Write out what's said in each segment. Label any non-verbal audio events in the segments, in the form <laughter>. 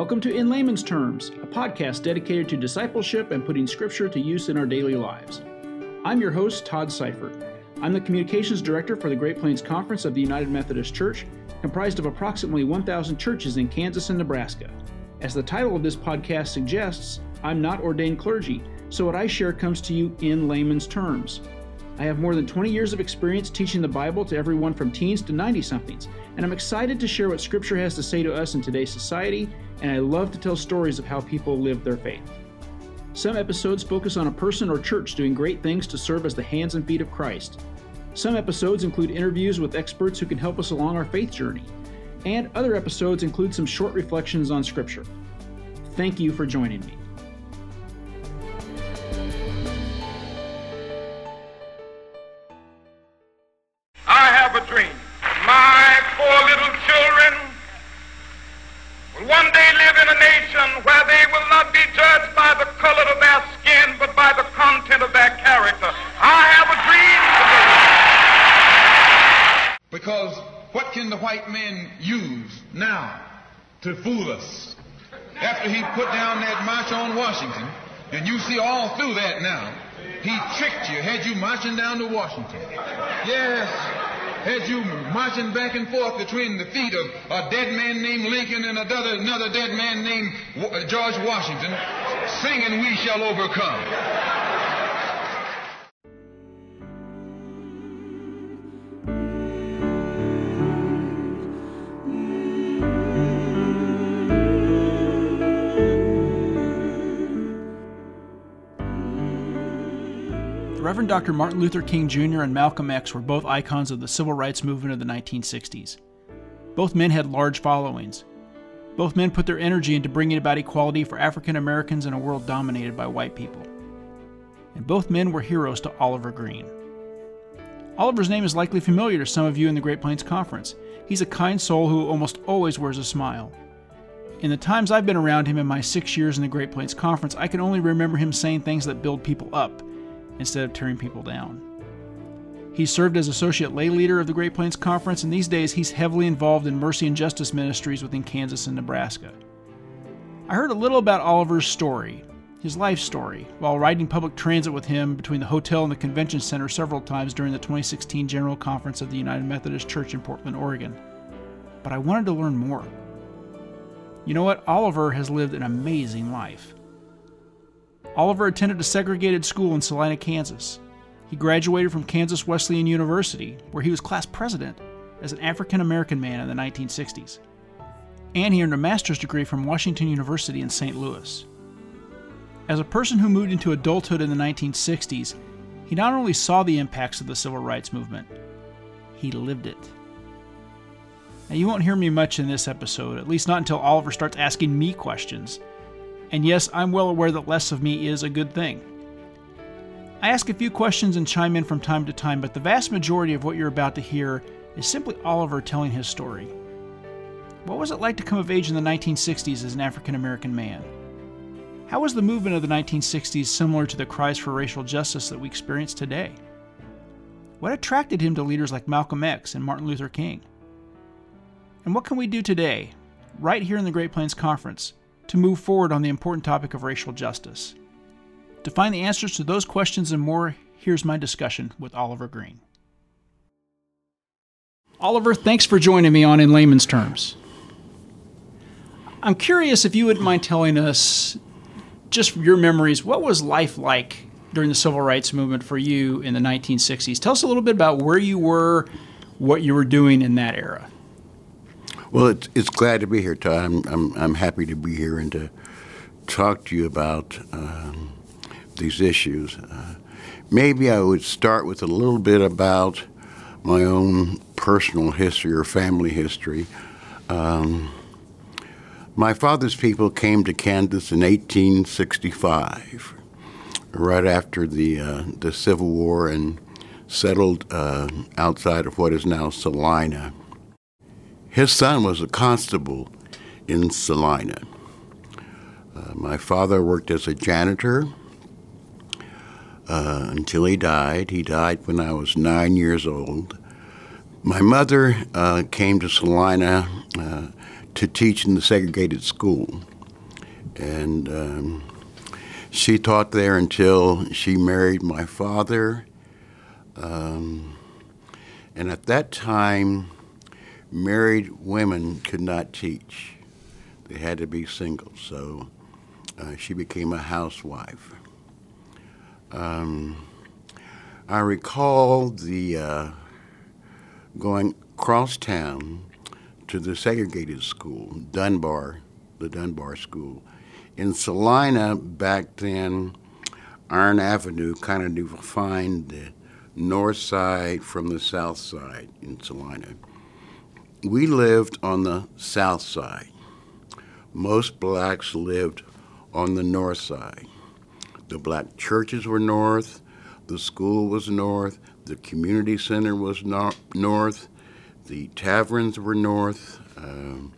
Welcome to In Layman's Terms, a podcast dedicated to discipleship and putting Scripture to use in our daily lives. I'm your host, Todd Seifert. I'm the Communications Director for the Great Plains Conference of the United Methodist Church, comprised of approximately 1,000 churches in Kansas and Nebraska. As the title of this podcast suggests, I'm not ordained clergy, so what I share comes to you in layman's terms. I have more than 20 years of experience teaching the Bible to everyone from teens to 90 somethings, and I'm excited to share what Scripture has to say to us in today's society and I love to tell stories of how people live their faith. Some episodes focus on a person or church doing great things to serve as the hands and feet of Christ. Some episodes include interviews with experts who can help us along our faith journey. And other episodes include some short reflections on Scripture. Thank you for joining me. To fool us. After he put down that march on Washington, and you see all through that now, he tricked you, had you marching down to Washington. Yes, had you marching back and forth between the feet of a dead man named Lincoln and another, another dead man named uh, George Washington, singing, We Shall Overcome. Reverend Dr. Martin Luther King Jr. and Malcolm X were both icons of the civil rights movement of the 1960s. Both men had large followings. Both men put their energy into bringing about equality for African Americans in a world dominated by white people. And both men were heroes to Oliver Green. Oliver's name is likely familiar to some of you in the Great Plains Conference. He's a kind soul who almost always wears a smile. In the times I've been around him in my six years in the Great Plains Conference, I can only remember him saying things that build people up instead of tearing people down. He served as associate lay leader of the Great Plains Conference, and these days he's heavily involved in mercy and justice ministries within Kansas and Nebraska. I heard a little about Oliver's story, his life story, while riding public transit with him between the hotel and the convention center several times during the 2016 General Conference of the United Methodist Church in Portland, Oregon. But I wanted to learn more. You know what? Oliver has lived an amazing life. Oliver attended a segregated school in Salina, Kansas. He graduated from Kansas Wesleyan University, where he was class president as an African American man in the 1960s. And he earned a master's degree from Washington University in St. Louis. As a person who moved into adulthood in the 1960s, he not only saw the impacts of the civil rights movement, he lived it. Now, you won't hear me much in this episode, at least not until Oliver starts asking me questions and yes, I'm well aware that less of me is a good thing. I ask a few questions and chime in from time to time, but the vast majority of what you're about to hear is simply Oliver telling his story. What was it like to come of age in the 1960s as an African American man? How was the movement of the 1960s similar to the cries for racial justice that we experience today? What attracted him to leaders like Malcolm X and Martin Luther King? And what can we do today, right here in the Great Plains Conference, to move forward on the important topic of racial justice. To find the answers to those questions and more, here's my discussion with Oliver Green. Oliver, thanks for joining me on In Layman's Terms. I'm curious if you wouldn't mind telling us just your memories. What was life like during the civil rights movement for you in the 1960s? Tell us a little bit about where you were, what you were doing in that era. Well, it's, it's glad to be here, Todd. I'm, I'm, I'm happy to be here and to talk to you about um, these issues. Uh, maybe I would start with a little bit about my own personal history or family history. Um, my father's people came to Kansas in 1865, right after the uh, the Civil War, and settled uh, outside of what is now Salina. His son was a constable in Salina. Uh, my father worked as a janitor uh, until he died. He died when I was nine years old. My mother uh, came to Salina uh, to teach in the segregated school. And um, she taught there until she married my father. Um, and at that time, married women could not teach. They had to be single. So uh, she became a housewife. Um, I recall the uh, going cross town to the segregated school, Dunbar, the Dunbar School. In Salina, back then, Iron Avenue kind of defined the north side from the south side in Salina. We lived on the south side. Most blacks lived on the north side. The black churches were north, the school was north, the community center was no- north, the taverns were north, um,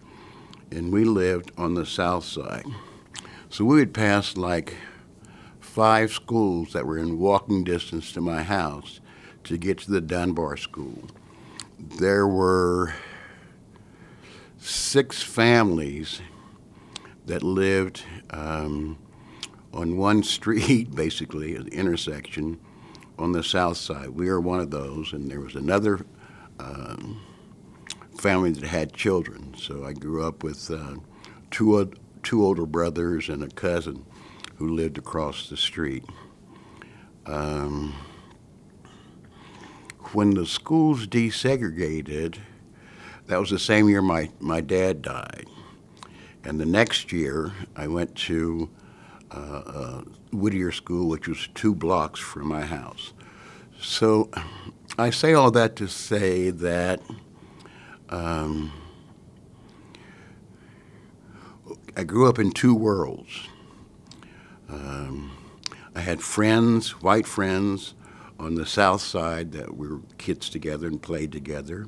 and we lived on the south side. So we would pass like five schools that were in walking distance to my house to get to the Dunbar School. There were six families that lived um, on one <laughs> street, basically, an intersection on the south side. We were one of those, and there was another um, family that had children. So I grew up with uh, two, two older brothers and a cousin who lived across the street. Um, when the schools desegregated, that was the same year my, my dad died. And the next year, I went to uh, uh, Whittier School, which was two blocks from my house. So I say all that to say that um, I grew up in two worlds. Um, I had friends, white friends, on the south side that we were kids together and played together.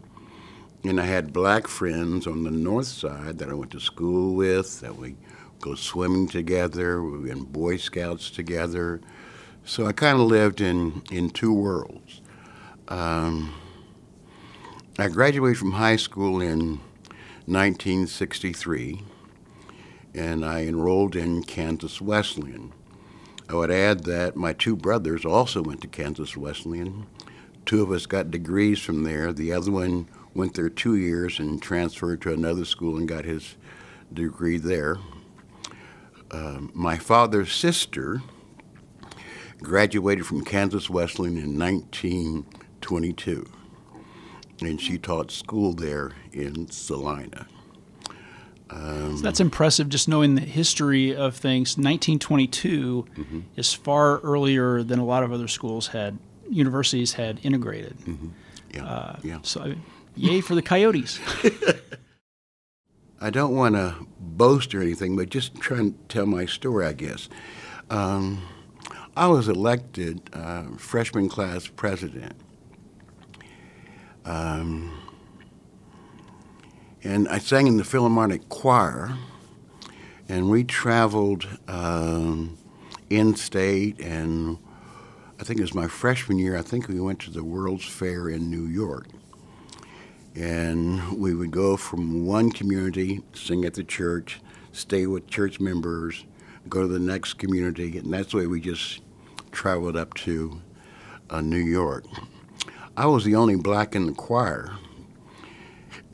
And I had black friends on the north side that I went to school with, that we go swimming together, we were in Boy Scouts together. So I kind of lived in, in two worlds. Um, I graduated from high school in 1963, and I enrolled in Kansas Wesleyan. I would add that my two brothers also went to Kansas Wesleyan. Two of us got degrees from there. The other one went there two years and transferred to another school and got his degree there. Um, my father's sister graduated from Kansas Wesleyan in 1922, and she taught school there in Salina. Um, so that's impressive just knowing the history of things. 1922 mm-hmm. is far earlier than a lot of other schools had, universities had integrated. Mm-hmm. Yeah. Uh, yeah. So I mean, Yay for the Coyotes. <laughs> I don't want to boast or anything, but just try and tell my story, I guess. Um, I was elected uh, freshman class president. Um, and I sang in the Philharmonic Choir, and we traveled um, in state, and I think it was my freshman year, I think we went to the World's Fair in New York. And we would go from one community, sing at the church, stay with church members, go to the next community, and that's the way we just traveled up to uh, New York. I was the only black in the choir,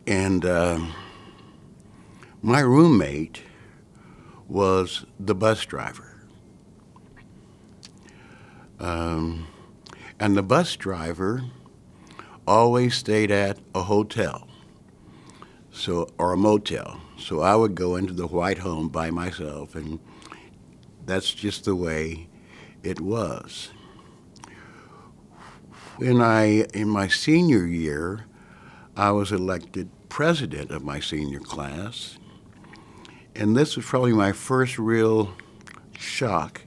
and uh, my roommate was the bus driver. Um, and the bus driver always stayed at a hotel so or a motel. So I would go into the white home by myself and that's just the way it was. When I in my senior year, I was elected president of my senior class. And this was probably my first real shock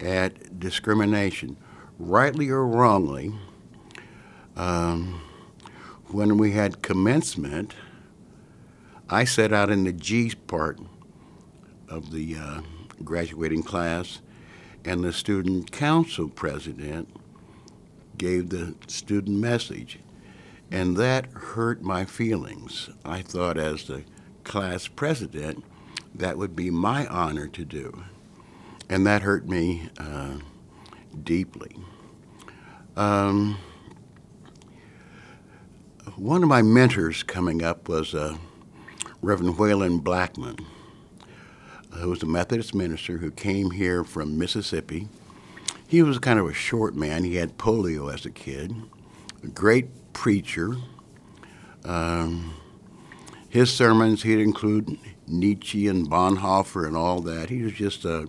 at discrimination. Rightly or wrongly, um, when we had commencement, I sat out in the G part of the uh, graduating class, and the student council president gave the student message. And that hurt my feelings. I thought, as the class president, that would be my honor to do. And that hurt me uh, deeply. Um, one of my mentors coming up was uh, Reverend Whalen Blackman, who was a Methodist minister who came here from Mississippi. He was kind of a short man. He had polio as a kid, a great preacher. Um, his sermons, he'd include Nietzsche and Bonhoeffer and all that. He was just a,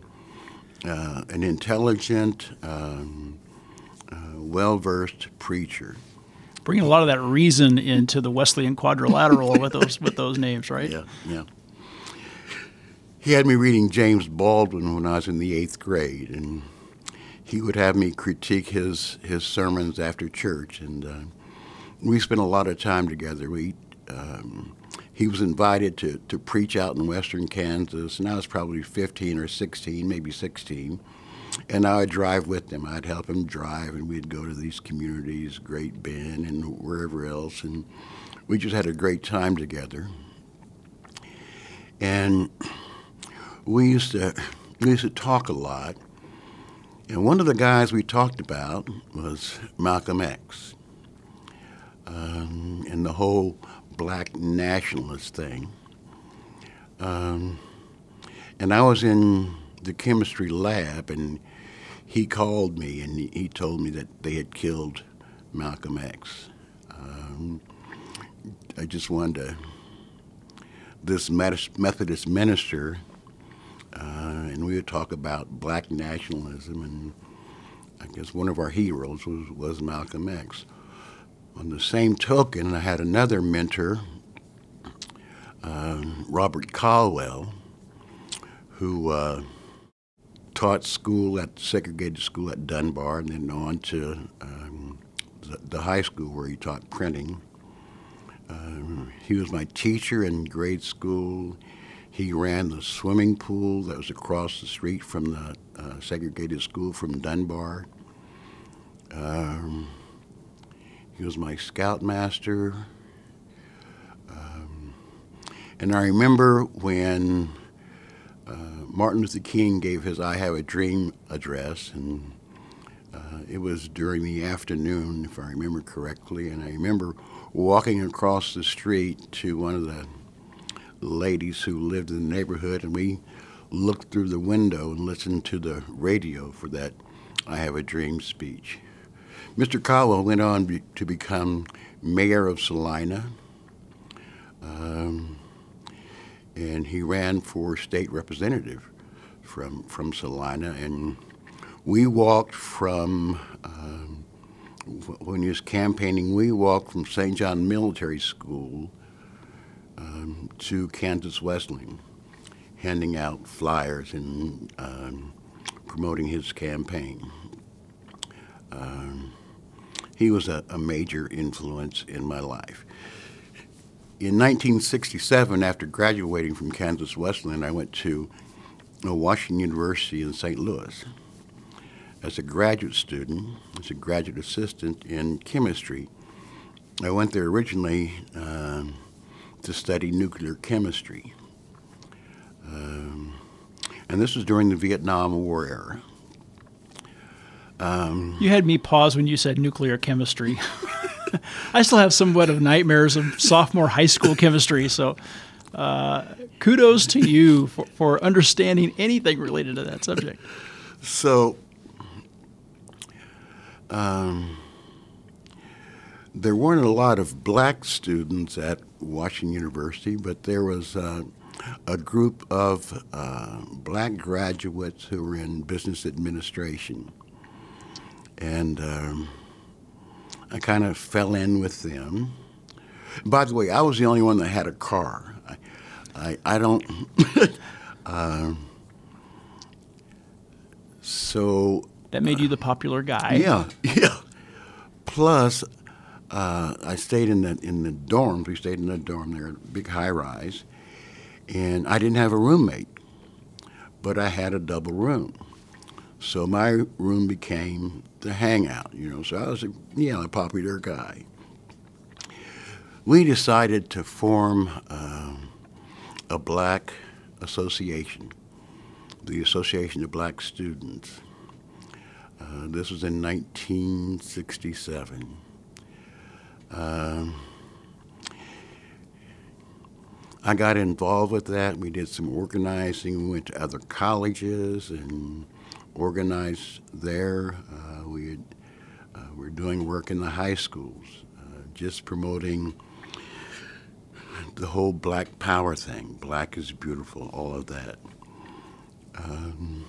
uh, an intelligent, um, uh, well versed preacher. Bringing a lot of that reason into the Wesleyan quadrilateral <laughs> with those with those names, right? Yeah, yeah. He had me reading James Baldwin when I was in the eighth grade, and he would have me critique his his sermons after church, and uh, we spent a lot of time together. We um, he was invited to, to preach out in western Kansas, and I was probably 15 or 16, maybe 16. And I would drive with him. I'd help him drive, and we'd go to these communities, Great Bend and wherever else, and we just had a great time together. And we used to we used to talk a lot. And one of the guys we talked about was Malcolm X, um, and the whole black nationalist thing. Um, and I was in the chemistry lab, and he called me and he told me that they had killed Malcolm X. Um, I just wanted to. This Methodist minister, uh, and we would talk about black nationalism, and I guess one of our heroes was, was Malcolm X. On the same token, I had another mentor, uh, Robert Caldwell, who uh, taught school at segregated school at Dunbar, and then on to um, the, the, high school where he taught printing. Um, he was my teacher in grade school. He ran the swimming pool that was across the street from the uh, segregated school from Dunbar. Um, he was my scoutmaster. Um, and I remember when uh, Martin Luther King gave his I Have a Dream address, and uh, it was during the afternoon, if I remember correctly. And I remember walking across the street to one of the ladies who lived in the neighborhood, and we looked through the window and listened to the radio for that I Have a Dream speech. Mr. Caldwell went on be, to become mayor of Salina, um, and he ran for state representative from from Salina. And we walked from um, when he was campaigning. We walked from St. John Military School um, to Kansas Wesleyan, handing out flyers and um, promoting his campaign. Um, he was a, a major influence in my life. In 1967, after graduating from Kansas Wesleyan, I went to Washington University in St. Louis as a graduate student, as a graduate assistant in chemistry. I went there originally um, to study nuclear chemistry. Um, and this was during the Vietnam War era. Um, you had me pause when you said nuclear chemistry. <laughs> <laughs> I still have somewhat of nightmares of sophomore high school chemistry. So, uh, kudos to you for, for understanding anything related to that subject. So, um, there weren't a lot of black students at Washington University, but there was uh, a group of uh, black graduates who were in business administration and um, I kind of fell in with them. By the way, I was the only one that had a car. I, I, I don't. uh, <laughs> so that made you the popular guy. Yeah, yeah. Plus, uh, I stayed in the in the dorms. We stayed in the dorm there, big high rise, and I didn't have a roommate, but I had a double room. So my room became the hangout, you know. So I was a know a popular guy. We decided to form uh, a black association, the Association of Black Students. Uh, this was in 1967. Um, I got involved with that. We did some organizing. We went to other colleges and organized there. Uh, we had, uh, were doing work in the high schools, uh, just promoting the whole black power thing. Black is beautiful, all of that. Um,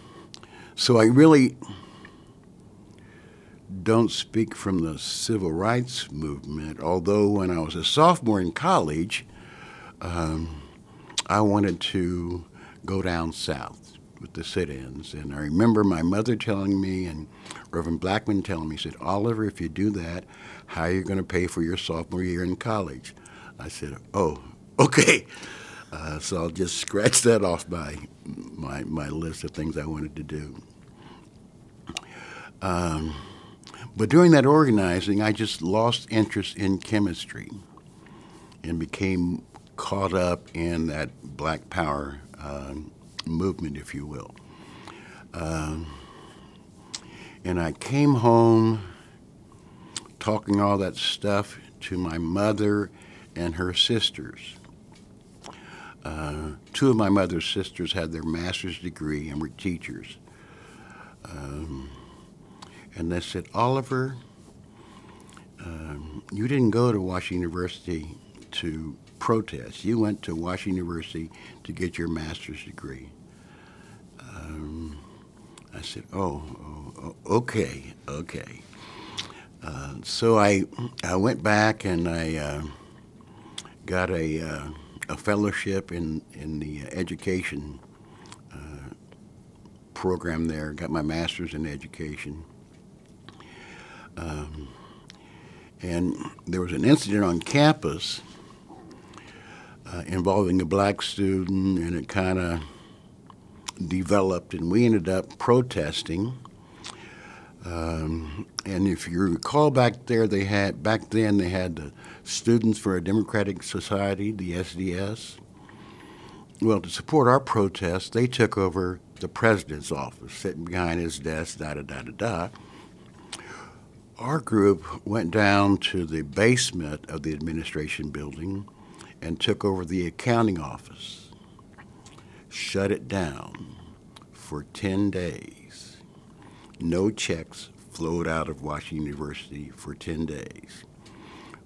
so I really don't speak from the civil rights movement, although when I was a sophomore in college, um, I wanted to go down south with the sit-ins. And I remember my mother telling me and Reverend Blackman telling me, he said, Oliver, if you do that, how are you going to pay for your sophomore year in college? I said, oh, okay. Uh, so I'll just scratch <laughs> that off my, my, my list of things I wanted to do. Um, but during that organizing, I just lost interest in chemistry and became caught up in that black power uh, movement, if you will. Um, and I came home talking all that stuff to my mother and her sisters. Uh, two of my mother's sisters had their master's degree and were teachers. Um, and they said, Oliver, um, you didn't go to Washington University to protest. You went to Washington University to get your master's degree. Um, I said, oh, oh, oh okay, okay. Uh, so I, I went back and I uh, got a, uh, a fellowship in, in the education uh, program there, got my master's in education. Um, and there was an incident on campus uh, involving a black student, and it kind of developed, and we ended up protesting. Um, and if you recall back there, they had back then they had the Students for a Democratic Society, the SDS. Well, to support our protest, they took over the president's office, sitting behind his desk, da da da da da our group went down to the basement of the administration building and took over the accounting office, shut it down for 10 days. No checks flowed out of Washington University for 10 days.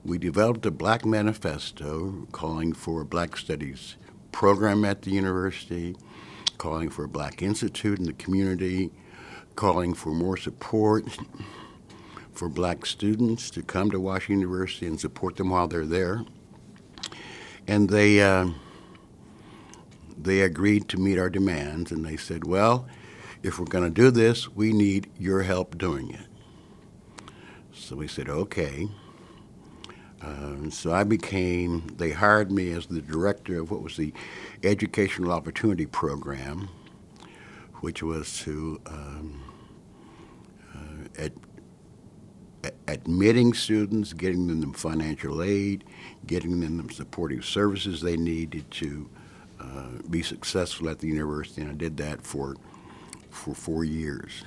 We developed a black manifesto calling for a black studies program at the university, calling for a black institute in the community, calling for more support for black students to come to Washington University and support them while they're there. And they, uh, they agreed to meet our demands, and they said, well, if we're going to do this, we need your help doing it. So we said, okay. Um, so I became, they hired me as the director of what was the Educational Opportunity Program, which was to um, uh, admitting students, getting them financial aid, getting them the supportive services they needed to uh, be successful at the university, and I did that for for four years.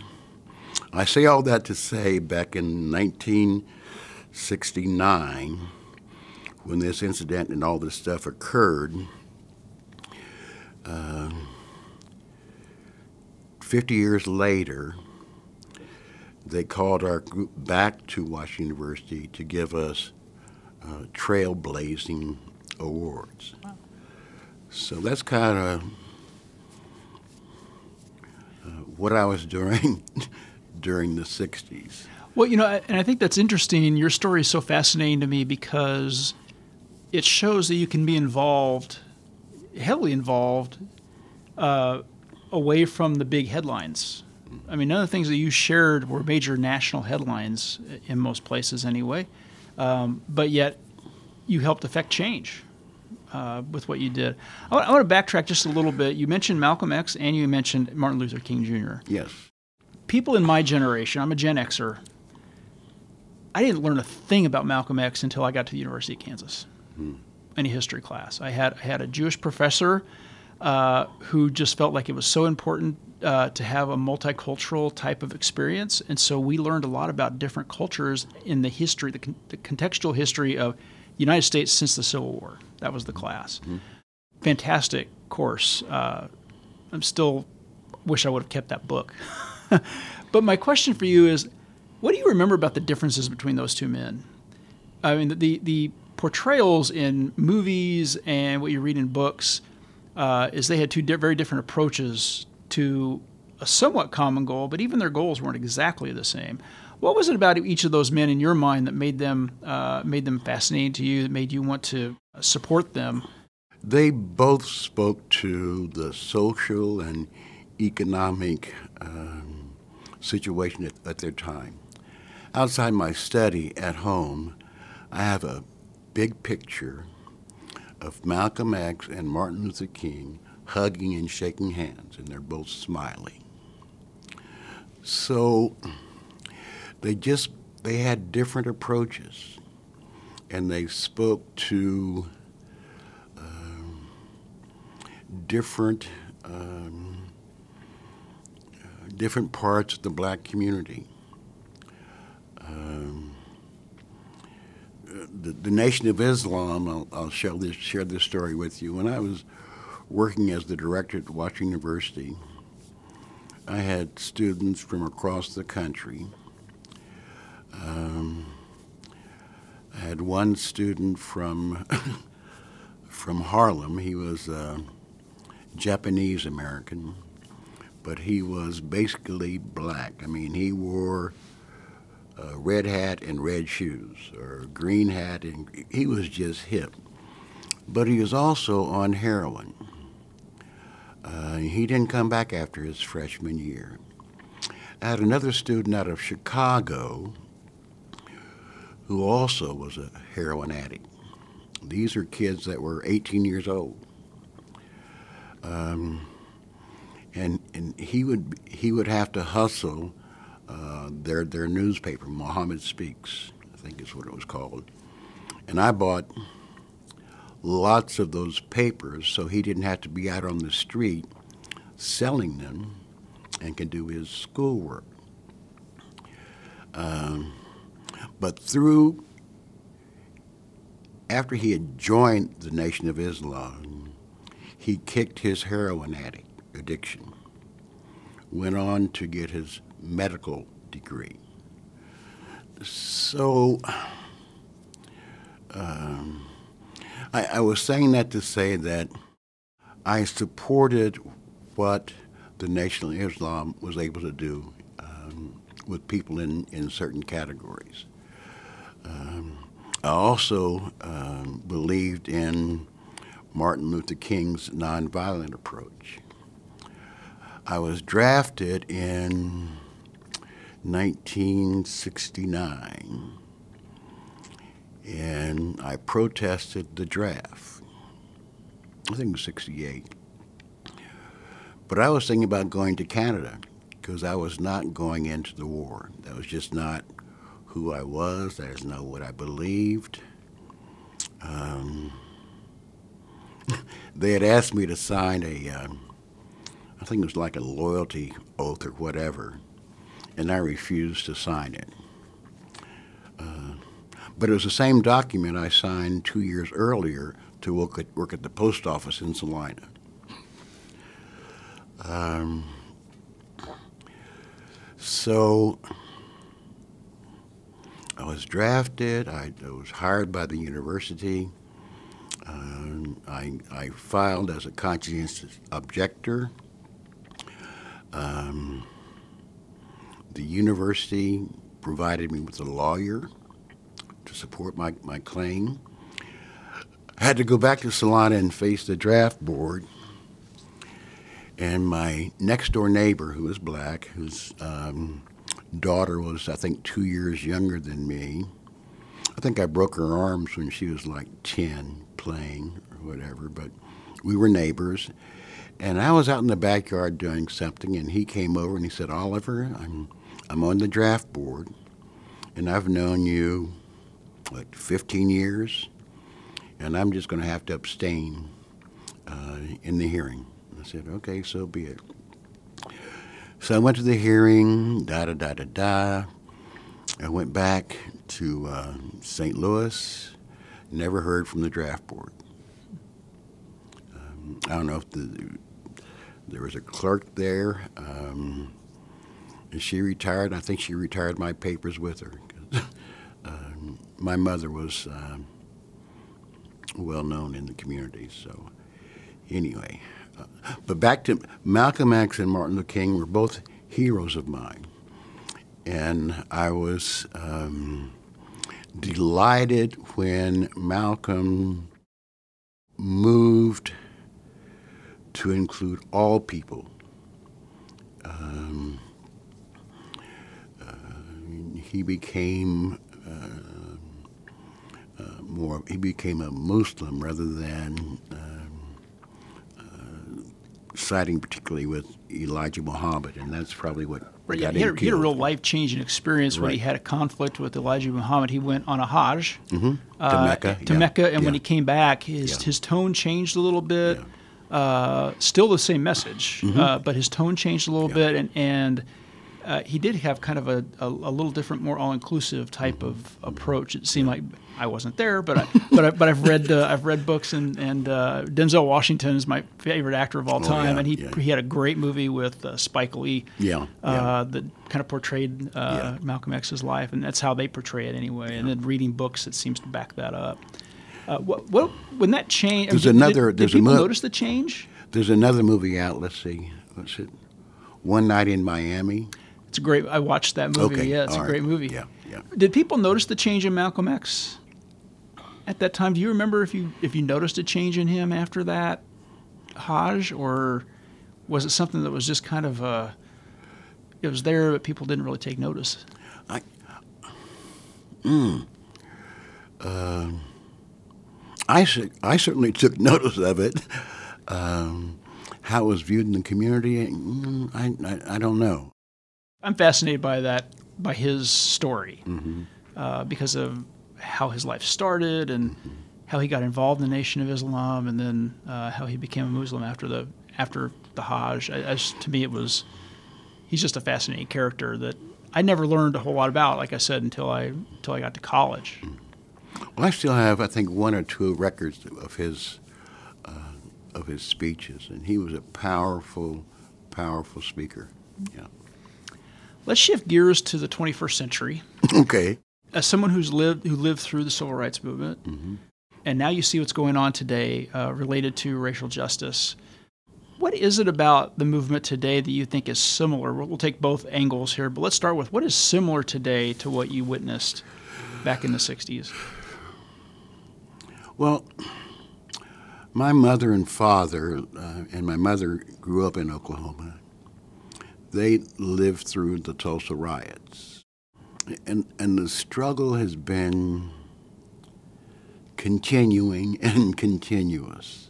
I say all that to say, back in 1969, when this incident and all this stuff occurred, uh, 50 years later, they called our group back to Washington University to give us uh, trailblazing awards. Wow. So that's kind of uh, what I was doing <laughs> during the 60s. Well, you know, and I think that's interesting. Your story is so fascinating to me because it shows that you can be involved, heavily involved, uh, away from the big headlines. I mean, none of the things that you shared were major national headlines in most places, anyway. Um, but yet, you helped affect change uh, with what you did. I want, I want to backtrack just a little bit. You mentioned Malcolm X and you mentioned Martin Luther King Jr. Yes. People in my generation, I'm a Gen Xer. I didn't learn a thing about Malcolm X until I got to the University of Kansas. Hmm. any history class. I had I had a Jewish professor uh, who just felt like it was so important uh, to have a multicultural type of experience, and so we learned a lot about different cultures in the history, the, con- the contextual history of the United States since the Civil War. That was the class. Mm-hmm. Fantastic course. Uh, I'm still wish I would have kept that book. <laughs> but my question for you is, what do you remember about the differences between those two men? I mean, the the portrayals in movies and what you read in books uh, is they had two di- very different approaches to a somewhat common goal, but even their goals weren't exactly the same. What was it about each of those men in your mind that made them uh, made them fascinating to you? That made you want to support them? They both spoke to the social and economic um, situation at, at their time. Outside my study at home, I have a big picture of Malcolm X and Martin Luther King hugging and shaking hands, and they're both smiling. So they just they had different approaches, and they spoke to um, different um, different parts of the black community. Um, the, the, Nation of Islam, I'll, I'll share, this, share this story with you. When I was working as the director at Washington University, I had students from across the country. Um, I had one student from <coughs> from Harlem. He was Japanese American but he was basically black. I mean, he wore a red hat and red shoes, or green hat, and he was just hip. But he was also on heroin. Uh, he didn't come back after his freshman year. I had another student out of Chicago who also was a heroin addict. These are kids that were 18 years old. Um, and and he would he would have to hustle uh, their their newspaper, Muhammad Speaks, I think is what it was called, and I bought lots of those papers so he didn't have to be out on the street selling them and can do his schoolwork. Um, but through after he had joined the Nation of Islam, he kicked his heroin addict addiction. Went on to get his medical degree. So, um, I, I was saying that to say that I supported what the Nation of Islam was able to do um, with people in, in certain categories. Um, I also um, believed in Martin Luther King's nonviolent approach. I was drafted in 1969 and I protested the draft. I think it was 68. But I was thinking about going to Canada because I was not going into the war. That was just not who I was. That is not what I believed. Um, <laughs> they had asked me to sign a. Um, I think it was like a loyalty oath or whatever, and I refused to sign it. But it was the same document I signed two years earlier to work at, work at the post office in Salina. Um, so I was drafted. I, I, was hired by the university. Um, I, I filed as a conscientious objector. Um, the university provided me with a lawyer to support my, my claim. I had to go back to Salina and face the draft board. And my next door neighbor, who was black, whose um, daughter was, I think, two years younger than me, I think I broke her arms when she was like 10 playing or whatever, but we were neighbors. And I was out in the backyard doing something, and he came over and he said, Oliver, I'm, I'm on the draft board, and I've known you, like 15 years, and I'm just going to have to abstain uh, in the hearing. I said, okay, so be it. So I went to the hearing, da da da da da. I went back to uh, St. Louis, never heard from the draft board. Um, I don't know if the, there was a clerk there. Um, she retired. I think she retired my papers with her. <laughs> um, my mother was um, well known in the community. So, anyway, uh, but back to Malcolm X and Martin Luther King were both heroes of mine, and I was um, delighted when Malcolm moved to include all people. Um, uh, he became uh, uh, more. He became a Muslim rather than um, uh, siding particularly with Elijah Muhammad, and that's probably what Right, yeah, got he, him had, he had a real life changing experience when he had a conflict with Elijah Muhammad. He went on a Hajj Mhm. to uh, Mecca. to yeah. Mecca, and when he came back, his Yeah. his tone changed a little bit. Uh, still the same message, uh, but his tone changed a little Mm-hmm. Yeah. bit, and and uh, he did have kind of a, a, a little different, more all inclusive type of approach. It seemed like I wasn't there, but I, <laughs> but I, but I've read uh, I've read books, and and uh, Denzel Washington is my favorite actor of all Oh, time, yeah, and he yeah. he had a great movie with uh, Spike Lee Yeah, uh, yeah. that kind of portrayed uh. Malcolm X's life, and that's how they portray it anyway. And then reading books, it seems to back that up. Uh, what, what when that change? There's did, another- Did, there's did people mo- notice the change? There's another movie out. Let's see. What's it? One Night in Miami. It's a great. I watched that movie. Okay, yeah, it's a great right. movie. Yeah, yeah. Did people notice the change in Malcolm X at that time? Do you remember if you if you noticed a change in him after that Hajj, or was it something that was just kind of uh, it was there, but people didn't really take notice? I, mm, um, I, I certainly took <laughs> notice of it. Um, how it was viewed in the community, mm, I, I, I don't know. I'm fascinated by that, by his story, Mm-hmm. uh, because of how his life started and how he got involved in the Nation of Islam, and then uh, how he became a Muslim after the after the Hajj. I, I just, to me, it was he's just a fascinating character that I never learned a whole lot about. Like I said, until I until I got to college. Well, I still have, I think, one or two records of his uh, of his speeches, and he was a powerful, powerful speaker. Yeah. Let's shift gears to the 21st century. Okay. as someone who's lived who lived through the civil rights movement, and now you see what's going on today uh, related to racial justice. What is it about the movement today that you think is similar? We'll, we'll take both angles here, but let's start with what is similar today to what you witnessed back in the '60s. Well, my mother and father, uh, and my mother grew up in Oklahoma. They lived through the Tulsa riots, and and the struggle has been continuing <laughs> and continuous.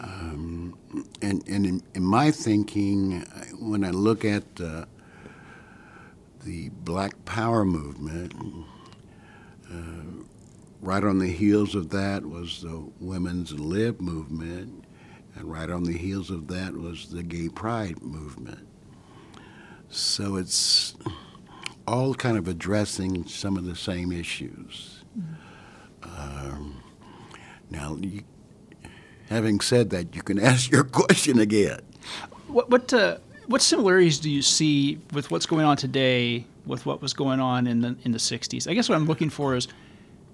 Um, and and in, in my thinking, uh, when I look at uh, the Black Power movement, right on the heels of that was the women's lib movement, and right on the heels of that was the gay pride movement. So it's all kind of addressing some of the same issues. Um, now, you, having said that, you can <laughs> ask your question again. What what uh, what similarities do you see with what's going on today with what was going on in the in the '60s? I guess what I'm looking for is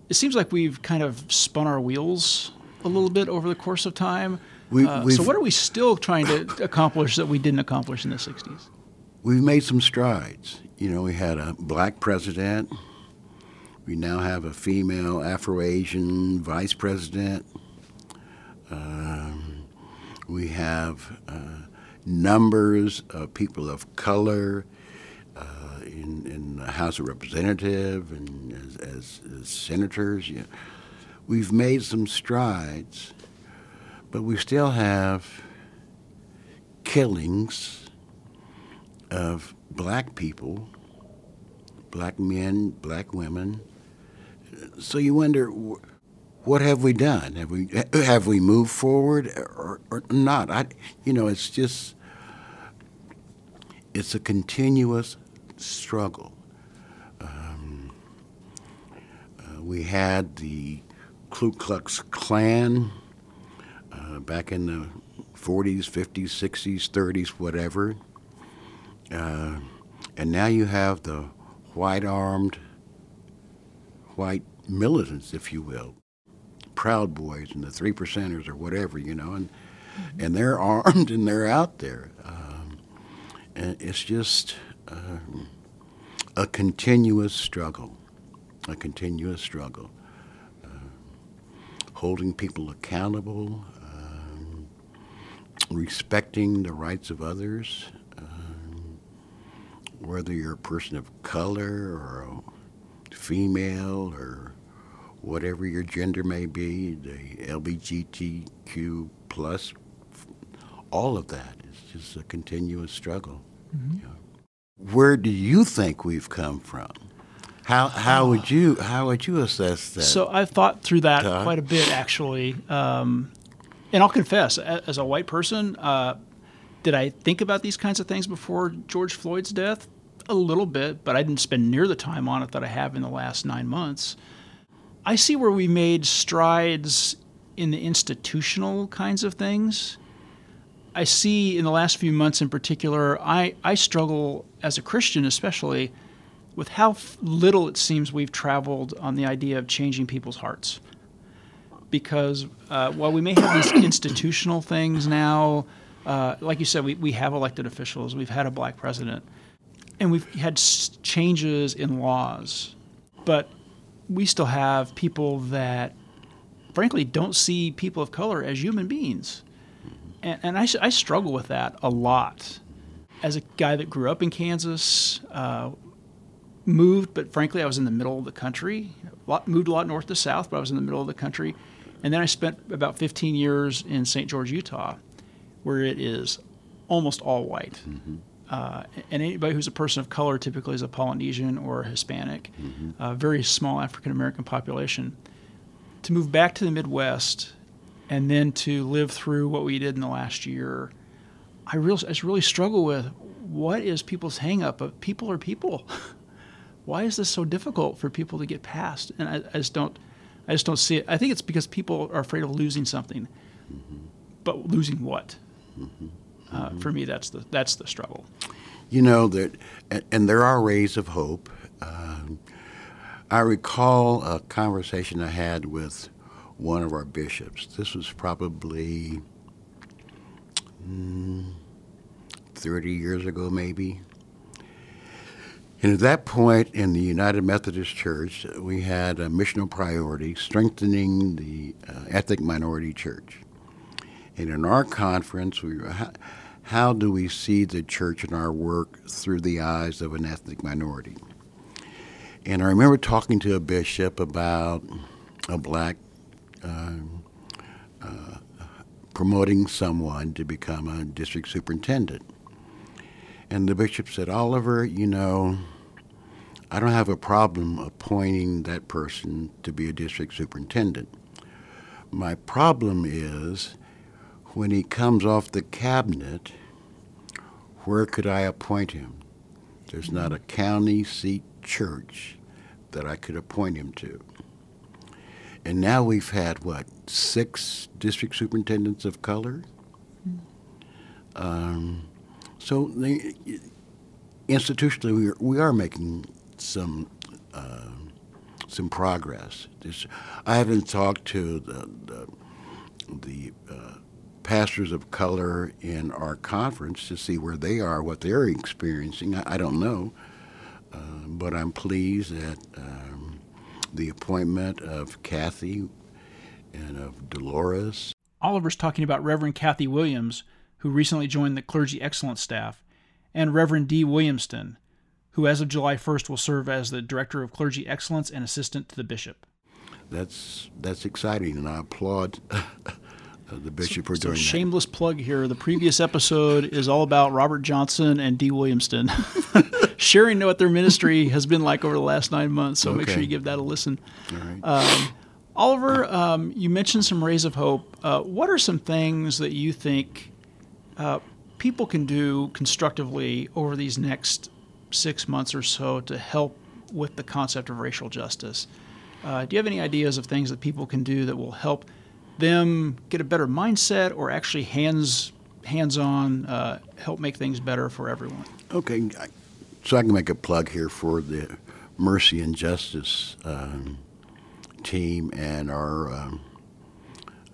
it seems like we've kind of spun our wheels a little bit over the course of time. We- Uh, so what are we still trying to <coughs> accomplish that we didn't accomplish in the '60s? We've made some strides. You know, we had a black president. We now have a female Afro Asian vice president. Um, we have uh, numbers of people of color uh, in, in the House of Representatives and as, as, as senators. You know, we've made some strides, but we still have killings of black people, black men, black women. So you wonder what have we done? Have we have we moved forward or, or not? I, you know, it's just it's a continuous struggle. Um, uh, we had the Ku Klux Klan uh, back in the 40s, 50s, 60s, 30s, whatever. Uh, and now you have the white armed, white militants, if you will, Proud Boys and the Three Percenters or whatever, you know, and, mm-hmm. and they're <laughs> armed and they're out there. Um, and it's just uh, a continuous struggle, a continuous struggle. Uh, holding people accountable, respecting the rights of others, um, whether you're a person of color or a female or whatever your gender may be, the LGBTQ plus, all of that is just a continuous struggle. Mm-hmm. You know. Where do you think we've come from? How how would you how would you assess that? So I've thought through that Todd? quite a bit actually. Um, and I'll confess, as a white person, uh, did I think about these kinds of things before George Floyd's death? A little bit, but I didn't spend near the time on it that I have in the last nine months. I see where we made strides in the institutional kinds of things. I see in the last few months in particular, I, I struggle as a Christian, especially, with how little it seems we've traveled on the idea of changing people's hearts because uh, while we may have these <coughs> institutional things now, uh, like you said, we, we have elected officials, we've had a black president, and we've had changes in laws, but we still have people that, frankly, don't see people of color as human beings. And, and I, I struggle with that a lot. As a guy that grew up in Kansas, uh, moved, but frankly, I was in the middle of the country. A lot, moved a lot north to south, but I was in the middle of the country. And then I spent about 15 years in St. George, Utah, where it is almost all white. Mm-hmm. Uh, and anybody who's a person of color typically is a Polynesian or a Hispanic, mm-hmm. a very small African American population. To move back to the Midwest and then to live through what we did in the last year, I really, I really struggle with what is people's hangup of people are people. <laughs> Why is this so difficult for people to get past? And I, I just don't I just don't see it. I think it's because people are afraid of losing something, mm-hmm. but losing what? Mm-hmm. Uh, for me, that's the that's the struggle. You know that, and there are rays of hope. Um, I recall a conversation I had with one of our bishops. This was probably mm, 30 years ago, maybe. And at that point in the United Methodist Church, we had a missional priority strengthening the uh, ethnic minority church. And in our conference, we how, how do we see the church and our work through the eyes of an ethnic minority? And I remember talking to a bishop about a black uh, uh, promoting someone to become a district superintendent. And the bishop said, Oliver, you know, I don't have a problem appointing that person to be a district superintendent. My problem is when he comes off the cabinet, where could I appoint him? There's not a county seat church that I could appoint him to. And now we've had, what, six district superintendents of color? Mm. Um, so they, institutionally, we are, we are making some uh, some progress. This, I haven't talked to the the, the uh, pastors of color in our conference to see where they are, what they're experiencing. I, I don't know, uh, but I'm pleased that um, the appointment of Kathy and of Dolores. Oliver's talking about Reverend Kathy Williams who recently joined the Clergy Excellence staff, and Reverend Dee Williamston, who as of July 1st will serve as the Director of Clergy Excellence and Assistant to the Bishop. That's that's exciting, and I applaud <laughs> the bishop so, for doing so shameless plug here. The previous episode is all about Robert Johnson and Dee Williamston, <laughs> sharing what their ministry <laughs> has been like over the last nine months. So okay. make sure you give that a listen. All right. Um, Oliver, um, you mentioned some rays of hope. Uh, what are some things that you think uh, people can do constructively over these next six months or so to help with the concept of racial justice? Uh, do you have any ideas of things that people can do that will help them get a better mindset or actually hands hands on uh, help make things better for everyone? Okay, so I can make a plug here for the Mercy and Justice um, team and our um,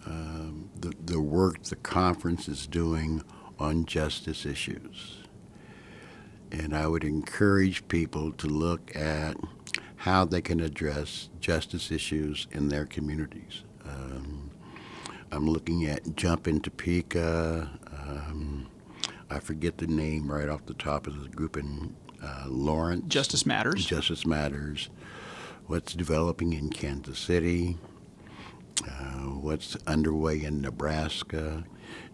um, the the work the conference is doing on justice issues. And I would encourage people to look at how they can address justice issues in their communities. Um, I'm looking at Jump in Topeka. Um, I forget the name right off the top of the group in uh, Lawrence. Justice Matters. Justice Matters. What's developing in Kansas City? Uh, what's underway in Nebraska?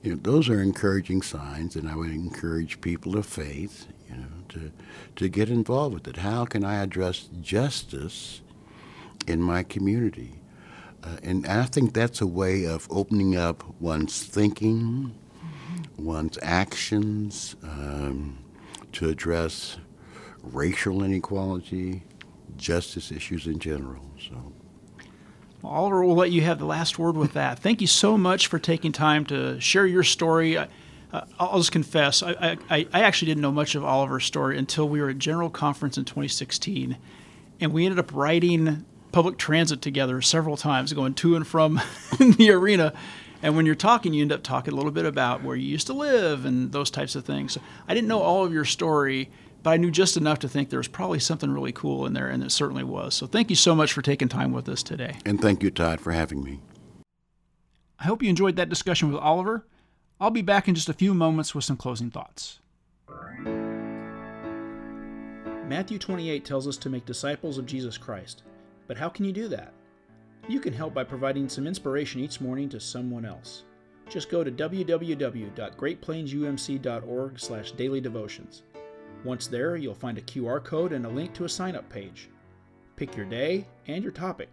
You know, those are encouraging signs, and I would encourage people of faith, you know, to to get involved with it. How can I address justice in my community? Uh, and I think that's a way of opening up one's thinking, mm-hmm. one's actions, um, to address racial inequality, justice issues in general. So. Oliver, we'll let you have the last word with that. Thank you so much for taking time to share your story. I, uh, I'll just confess, I, I, I, actually didn't know much of Oliver's story until we were at General Conference in 2016, and we ended up riding public transit together several times, going to and from <laughs> the arena. And when you're talking, you end up talking a little bit about where you used to live and those types of things. So I didn't know all of your story, but I knew just enough to think there was probably something really cool in there, and it certainly was. So thank you so much for taking time with us today. And thank you, Todd, for having me. I hope you enjoyed that discussion with Oliver. I'll be back in just a few moments with some closing thoughts. Matthew 28 tells us to make disciples of Jesus Christ. But how can you do that? You can help by providing some inspiration each morning to someone else. Just go to www.greatplainsumc.org/dailydevotions. Once there, you'll find a QR code and a link to a sign-up page. Pick your day and your topic.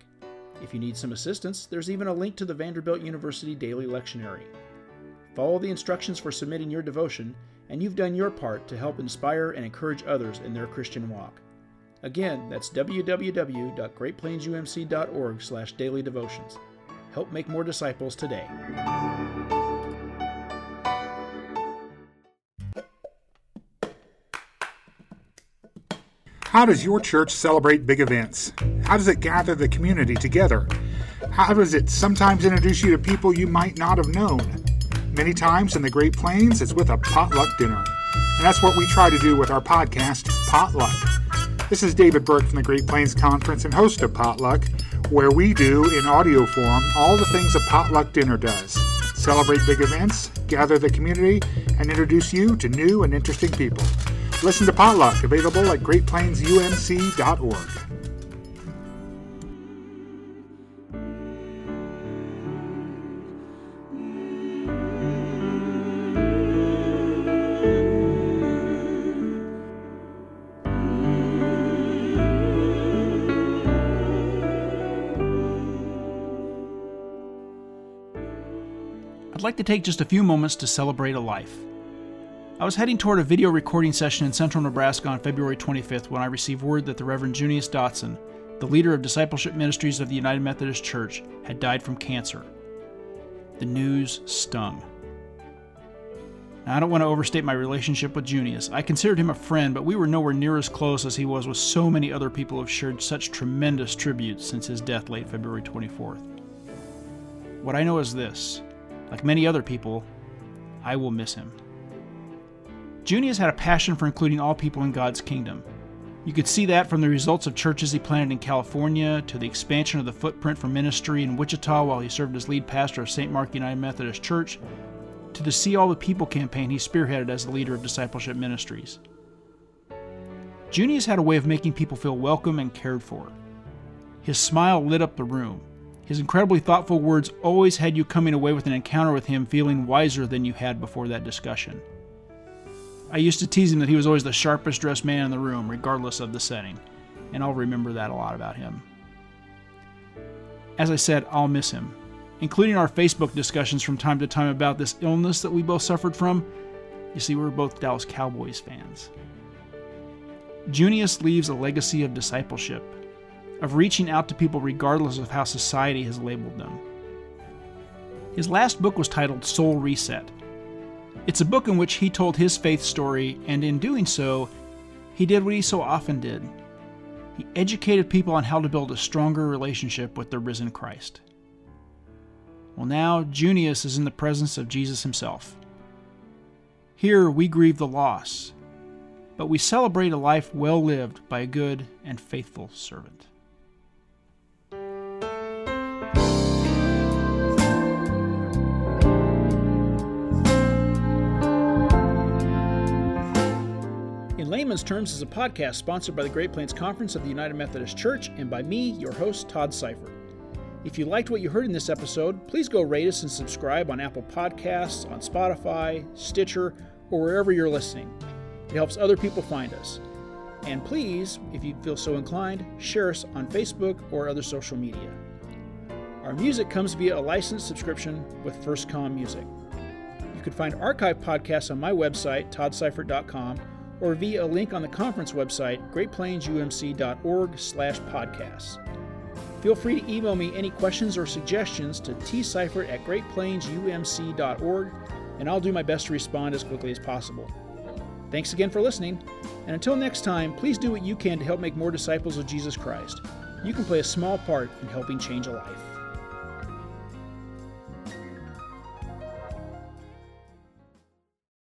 If you need some assistance, there's even a link to the Vanderbilt University Daily Lectionary. Follow the instructions for submitting your devotion, and you've done your part to help inspire and encourage others in their Christian walk. Again, that's www.greatplainsumc.org/dailydevotions. Help make more disciples today. How does your church celebrate big events? How does it gather the community together? How does it sometimes introduce you to people you might not have known? Many times in the Great Plains, it's with a potluck dinner. And that's what we try to do with our podcast, Potluck. This is David Burke from the Great Plains Conference and host of Potluck, where we do, in audio form, all the things a potluck dinner does celebrate big events, gather the community, and introduce you to new and interesting people. Listen to Potluck, available at greatplainsumc.org. I'd like to take just a few moments to celebrate a life. I was heading toward a video recording session in central Nebraska on February 25th when I received word that the Reverend Junius Dotson, the leader of Discipleship Ministries of the United Methodist Church, had died from cancer. The news stung. Now, I don't want to overstate my relationship with Junius. I considered him a friend, but we were nowhere near as close as he was with so many other people who have shared such tremendous tributes since his death late February 24th. What I know is this like many other people, I will miss him. Junius had a passion for including all people in God's kingdom. You could see that from the results of churches he planted in California to the expansion of the footprint for ministry in Wichita while he served as lead pastor of St. Mark United Methodist Church to the See All the People campaign he spearheaded as the leader of discipleship ministries. Junius had a way of making people feel welcome and cared for. His smile lit up the room. His incredibly thoughtful words always had you coming away with an encounter with him feeling wiser than you had before that discussion. I used to tease him that he was always the sharpest dressed man in the room, regardless of the setting, and I'll remember that a lot about him. As I said, I'll miss him, including our Facebook discussions from time to time about this illness that we both suffered from. You see, we're both Dallas Cowboys fans. Junius leaves a legacy of discipleship, of reaching out to people regardless of how society has labeled them. His last book was titled Soul Reset. It's a book in which he told his faith story, and in doing so, he did what he so often did. He educated people on how to build a stronger relationship with the risen Christ. Well, now Junius is in the presence of Jesus himself. Here we grieve the loss, but we celebrate a life well lived by a good and faithful servant. Layman's terms, is a podcast sponsored by the Great Plains Conference of the United Methodist Church and by me, your host, Todd Seifert. If you liked what you heard in this episode, please go rate us and subscribe on Apple Podcasts, on Spotify, Stitcher, or wherever you're listening. It helps other people find us. And please, if you feel so inclined, share us on Facebook or other social media. Our music comes via a licensed subscription with FirstCom Music. You can find archive podcasts on my website, toddseifert.com, or via a link on the conference website, greatplainsumc.org slash podcasts. Feel free to email me any questions or suggestions to tseifert at greatplainsumc.org, and I'll do my best to respond as quickly as possible. Thanks again for listening, and until next time, please do what you can to help make more disciples of Jesus Christ. You can play a small part in helping change a life.